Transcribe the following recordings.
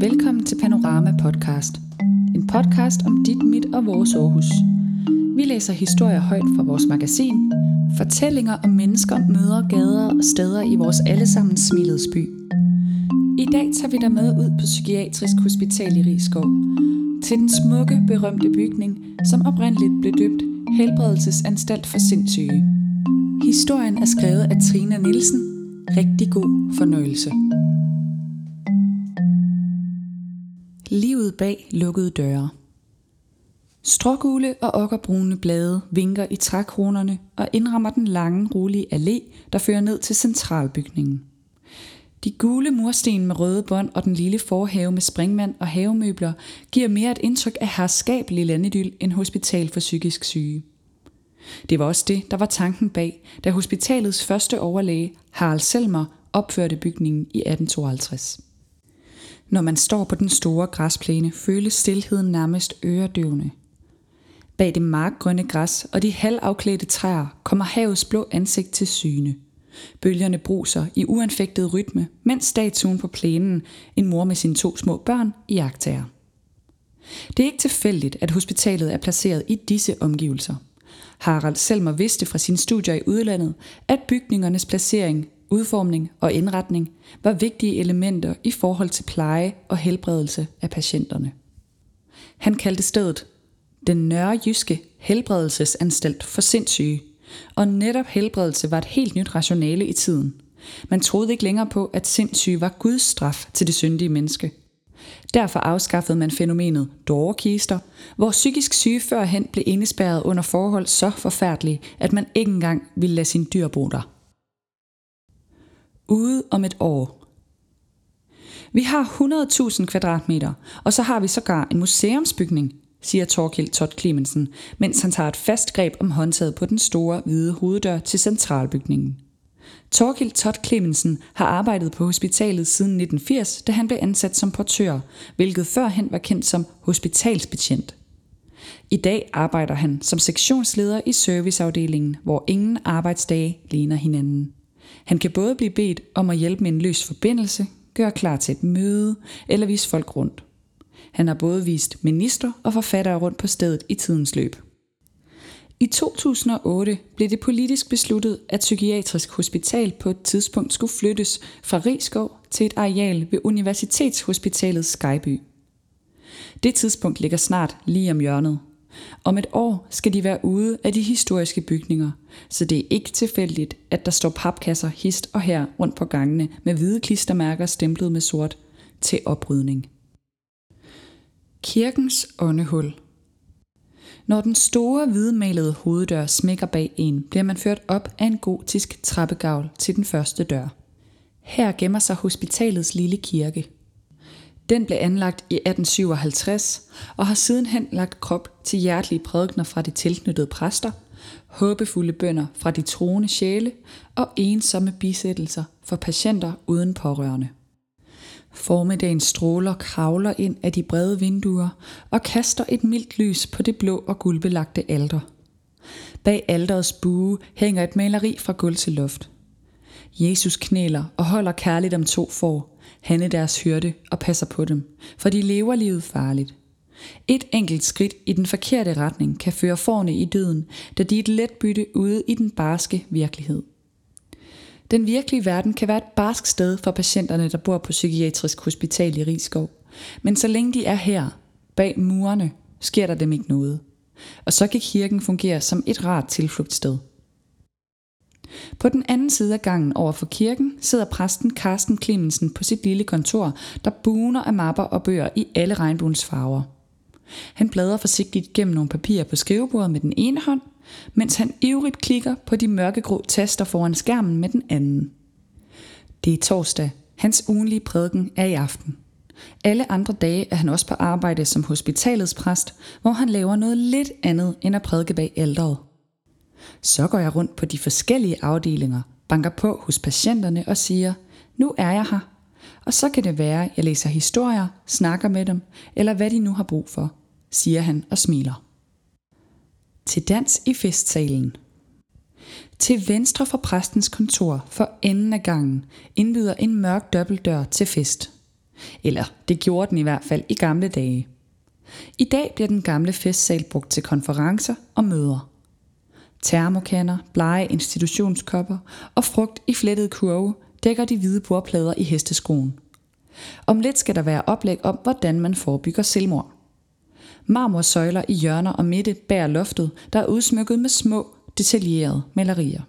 Velkommen til Panorama Podcast. En podcast om dit, mit og vores Aarhus. Vi læser historier højt fra vores magasin, fortællinger om mennesker, møder, gader og steder i vores allesammen smilets by. I dag tager vi dig med ud på Psykiatrisk Hospital i Rigskov, til den smukke, berømte bygning, som oprindeligt blev døbt Helbredelsesanstalt for Sindssyge. Historien er skrevet af Trina Nielsen. Rigtig god fornøjelse. Livet bag lukkede døre. Strågule og okkerbrune blade vinker i trækronerne og indrammer den lange, rolige allé, der fører ned til centralbygningen. De gule mursten med røde bånd og den lille forhave med springmand og havemøbler giver mere et indtryk af herskabelig landidyl end hospital for psykisk syge. Det var også det, der var tanken bag, da hospitalets første overlæge, Harald Selmer, opførte bygningen i 1852. Når man står på den store græsplæne, føles stilheden nærmest øredøvende. Bag det markgrønne græs og de halvafklædte træer kommer havets blå ansigt til syne. Bølgerne bruser i uanfægtet rytme, mens statuen på plænen, en mor med sine to små børn, jagtager. Det er ikke tilfældigt, at hospitalet er placeret i disse omgivelser. Harald Selmer vidste fra sine studier i udlandet, at bygningernes placering udformning og indretning var vigtige elementer i forhold til pleje og helbredelse af patienterne. Han kaldte stedet den nørrejyske helbredelsesanstalt for sindssyge, og netop helbredelse var et helt nyt rationale i tiden. Man troede ikke længere på, at sindssyge var Guds straf til det syndige menneske. Derfor afskaffede man fænomenet dårkister, hvor psykisk syge førhen blev indespærret under forhold så forfærdelige, at man ikke engang ville lade sin dyr bo der ude om et år. Vi har 100.000 kvadratmeter, og så har vi sågar en museumsbygning, siger Torkild Todd Clemensen, mens han tager et fast greb om håndtaget på den store hvide hoveddør til centralbygningen. Torkild Todd Clemensen har arbejdet på hospitalet siden 1980, da han blev ansat som portør, hvilket førhen var kendt som hospitalsbetjent. I dag arbejder han som sektionsleder i serviceafdelingen, hvor ingen arbejdsdage ligner hinanden. Han kan både blive bedt om at hjælpe med en løs forbindelse, gøre klar til et møde eller vise folk rundt. Han har både vist minister og forfattere rundt på stedet i tidens løb. I 2008 blev det politisk besluttet, at Psykiatrisk Hospital på et tidspunkt skulle flyttes fra Rigskov til et areal ved Universitetshospitalet Skyby. Det tidspunkt ligger snart lige om hjørnet, om et år skal de være ude af de historiske bygninger, så det er ikke tilfældigt, at der står papkasser hist og her rundt på gangene med hvide klistermærker stemplet med sort til oprydning. Kirkens åndehul Når den store hvidmalede hoveddør smækker bag en, bliver man ført op af en gotisk trappegavl til den første dør. Her gemmer sig hospitalets lille kirke – den blev anlagt i 1857 og har sidenhen lagt krop til hjertelige prædikner fra de tilknyttede præster, håbefulde bønder fra de troende sjæle og ensomme bisættelser for patienter uden pårørende. Formiddagens stråler kravler ind af de brede vinduer og kaster et mildt lys på det blå og guldbelagte alter. Bag alterets bue hænger et maleri fra gulv til loft. Jesus knæler og holder kærligt om to får, han er deres hyrde og passer på dem, for de lever livet farligt. Et enkelt skridt i den forkerte retning kan føre forne i døden, da de er et let bytte ude i den barske virkelighed. Den virkelige verden kan være et barsk sted for patienterne, der bor på Psykiatrisk Hospital i Rigskov. Men så længe de er her, bag murene, sker der dem ikke noget. Og så kan kirken fungere som et rart tilflugtssted. På den anden side af gangen over for kirken sidder præsten Carsten Clemensen på sit lille kontor, der buner af mapper og bøger i alle regnbuens farver. Han bladrer forsigtigt gennem nogle papirer på skrivebordet med den ene hånd, mens han ivrigt klikker på de mørkegrå taster foran skærmen med den anden. Det er torsdag. Hans ugenlige prædiken er i aften. Alle andre dage er han også på arbejde som hospitalets præst, hvor han laver noget lidt andet end at prædike bag ældre. Så går jeg rundt på de forskellige afdelinger, banker på hos patienterne og siger, nu er jeg her. Og så kan det være, at jeg læser historier, snakker med dem, eller hvad de nu har brug for, siger han og smiler. Til dans i festsalen. Til venstre for præstens kontor for enden af gangen indbyder en mørk dobbeltdør til fest. Eller det gjorde den i hvert fald i gamle dage. I dag bliver den gamle festsal brugt til konferencer og møder. Termokanner, blege institutionskopper og frugt i flettet kurve dækker de hvide bordplader i hesteskoen. Om lidt skal der være oplæg om, hvordan man forebygger selvmord. Marmorsøjler i hjørner og midte bærer loftet, der er udsmykket med små, detaljerede malerier.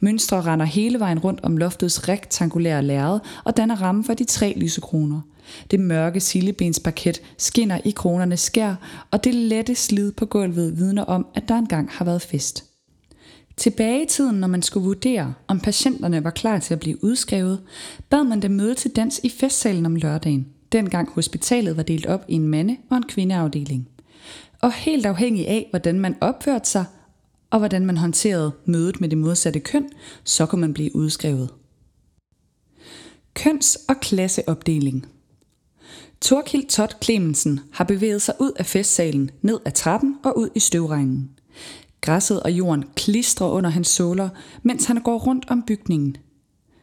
Mønstre render hele vejen rundt om loftets rektangulære lærred og danner ramme for de tre lysekroner. Det mørke sillebensparket skinner i kronernes skær, og det lette slid på gulvet vidner om, at der engang har været fest. Tilbage i tiden, når man skulle vurdere, om patienterne var klar til at blive udskrevet, bad man dem møde til dans i festsalen om lørdagen, dengang hospitalet var delt op i en mande- og en kvindeafdeling. Og helt afhængig af, hvordan man opførte sig, og hvordan man håndterede mødet med det modsatte køn, så kunne man blive udskrevet. Køns- og klasseopdeling Torkild Todd Clemensen har bevæget sig ud af festsalen, ned ad trappen og ud i støvregnen. Græsset og jorden klistrer under hans såler, mens han går rundt om bygningen.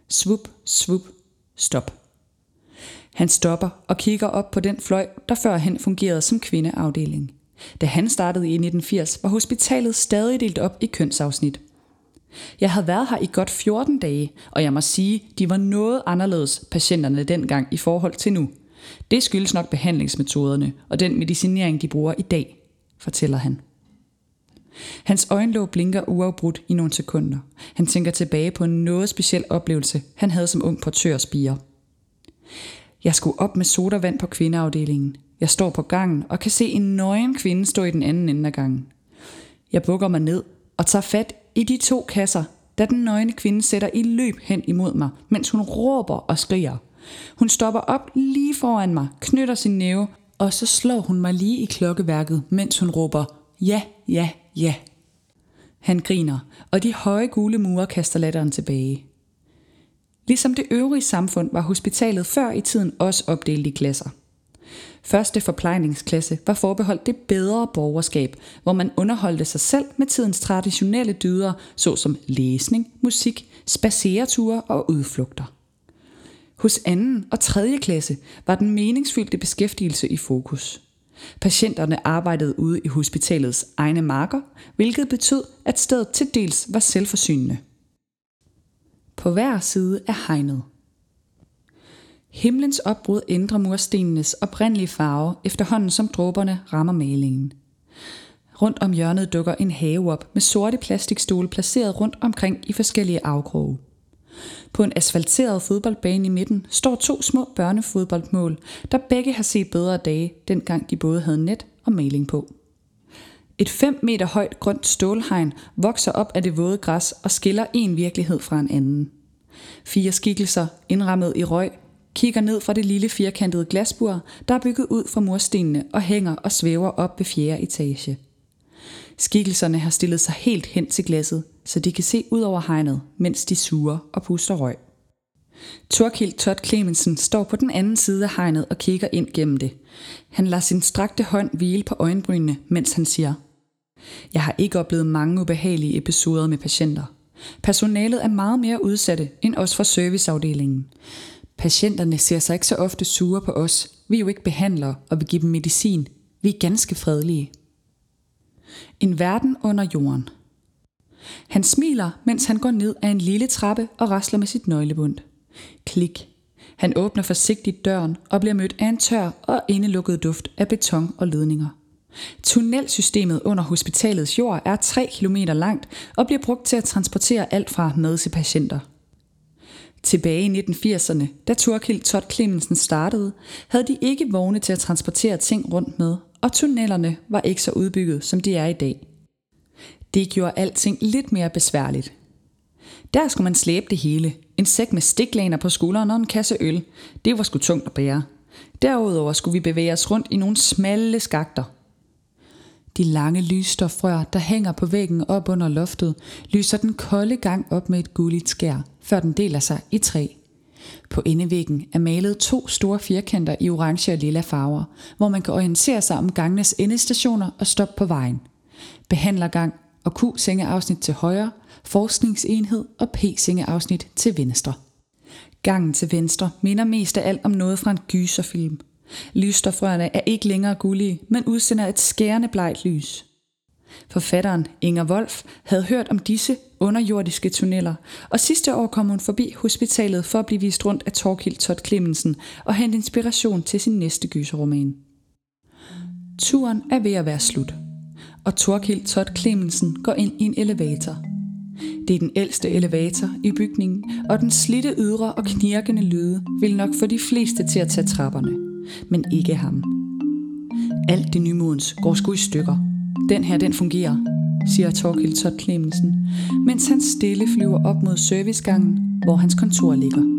Svup, svup, stop. Han stopper og kigger op på den fløj, der førhen fungerede som kvindeafdeling. Da han startede i 1980, var hospitalet stadig delt op i kønsafsnit. Jeg havde været her i godt 14 dage, og jeg må sige, de var noget anderledes patienterne dengang i forhold til nu. Det skyldes nok behandlingsmetoderne og den medicinering, de bruger i dag, fortæller han. Hans øjenlåg blinker uafbrudt i nogle sekunder. Han tænker tilbage på en noget speciel oplevelse, han havde som ung portørspiger. Jeg skulle op med sodavand på kvindeafdelingen. Jeg står på gangen og kan se en nøgen kvinde stå i den anden ende af gangen. Jeg bukker mig ned og tager fat i de to kasser, da den nøgne kvinde sætter i løb hen imod mig, mens hun råber og skriger. Hun stopper op lige foran mig, knytter sin næve, og så slår hun mig lige i klokkeværket, mens hun råber, ja, ja, ja. Han griner, og de høje gule mure kaster latteren tilbage. Ligesom det øvrige samfund var hospitalet før i tiden også opdelt i klasser. Første forplejningsklasse var forbeholdt det bedre borgerskab, hvor man underholdte sig selv med tidens traditionelle dyder, såsom læsning, musik, spacereture og udflugter. Hos anden og tredje klasse var den meningsfyldte beskæftigelse i fokus. Patienterne arbejdede ude i hospitalets egne marker, hvilket betød, at stedet til dels var selvforsynende. På hver side af hegnet. Himlens opbrud ændrer murstenenes oprindelige farve efterhånden som dråberne rammer malingen. Rundt om hjørnet dukker en have op med sorte plastikstole placeret rundt omkring i forskellige afkroge. På en asfalteret fodboldbane i midten står to små børnefodboldmål, der begge har set bedre dage, dengang de både havde net og maling på. Et 5 meter højt grønt stålhegn vokser op af det våde græs og skiller en virkelighed fra en anden. Fire skikkelser, indrammet i røg, kigger ned fra det lille firkantede glasbur, der er bygget ud fra murstenene og hænger og svæver op ved fjerde etage. Skikkelserne har stillet sig helt hen til glasset, så de kan se ud over hegnet, mens de suger og puster røg. Torkild Todd Clemensen står på den anden side af hegnet og kigger ind gennem det. Han lader sin strakte hånd hvile på øjenbrynene, mens han siger, Jeg har ikke oplevet mange ubehagelige episoder med patienter. Personalet er meget mere udsatte end os fra serviceafdelingen. Patienterne ser sig ikke så ofte sure på os. Vi er jo ikke behandlere, og vi giver dem medicin. Vi er ganske fredelige. En verden under jorden. Han smiler, mens han går ned ad en lille trappe og rasler med sit nøglebund. Klik. Han åbner forsigtigt døren og bliver mødt af en tør og indelukket duft af beton og ledninger. Tunnelsystemet under hospitalets jord er 3 km langt og bliver brugt til at transportere alt fra mad til patienter. Tilbage i 1980'erne, da Torkild Todd Clemensen startede, havde de ikke vogne til at transportere ting rundt med, og tunnelerne var ikke så udbygget, som de er i dag. Det gjorde alting lidt mere besværligt. Der skulle man slæbe det hele. En sæk med stiklaner på skulderen og en kasse øl. Det var sgu tungt at bære. Derudover skulle vi bevæge os rundt i nogle smalle skakter. De lange lysstofrør, der hænger på væggen op under loftet, lyser den kolde gang op med et gulligt skær, før den deler sig i tre. På endevæggen er malet to store firkanter i orange og lilla farver, hvor man kan orientere sig om gangenes endestationer og stoppe på vejen. Behandlergang og Q-sengeafsnit til højre, forskningsenhed og P-sengeafsnit til venstre. Gangen til venstre minder mest af alt om noget fra en gyserfilm. Lysstofrørene er ikke længere gullige, men udsender et skærende blegt lys. Forfatteren Inger Wolf havde hørt om disse underjordiske tunneller, og sidste år kom hun forbi hospitalet for at blive vist rundt af Torkild Todd Clemensen og hente inspiration til sin næste gyserroman. Turen er ved at være slut, og Torkild Todd Clemensen går ind i en elevator. Det er den ældste elevator i bygningen, og den slitte ydre og knirkende lyde vil nok få de fleste til at tage trapperne, men ikke ham. Alt det nymodens går sgu i stykker. Den her, den fungerer, siger Torkild Todd Clemensen, mens han stille flyver op mod servicegangen, hvor hans kontor ligger.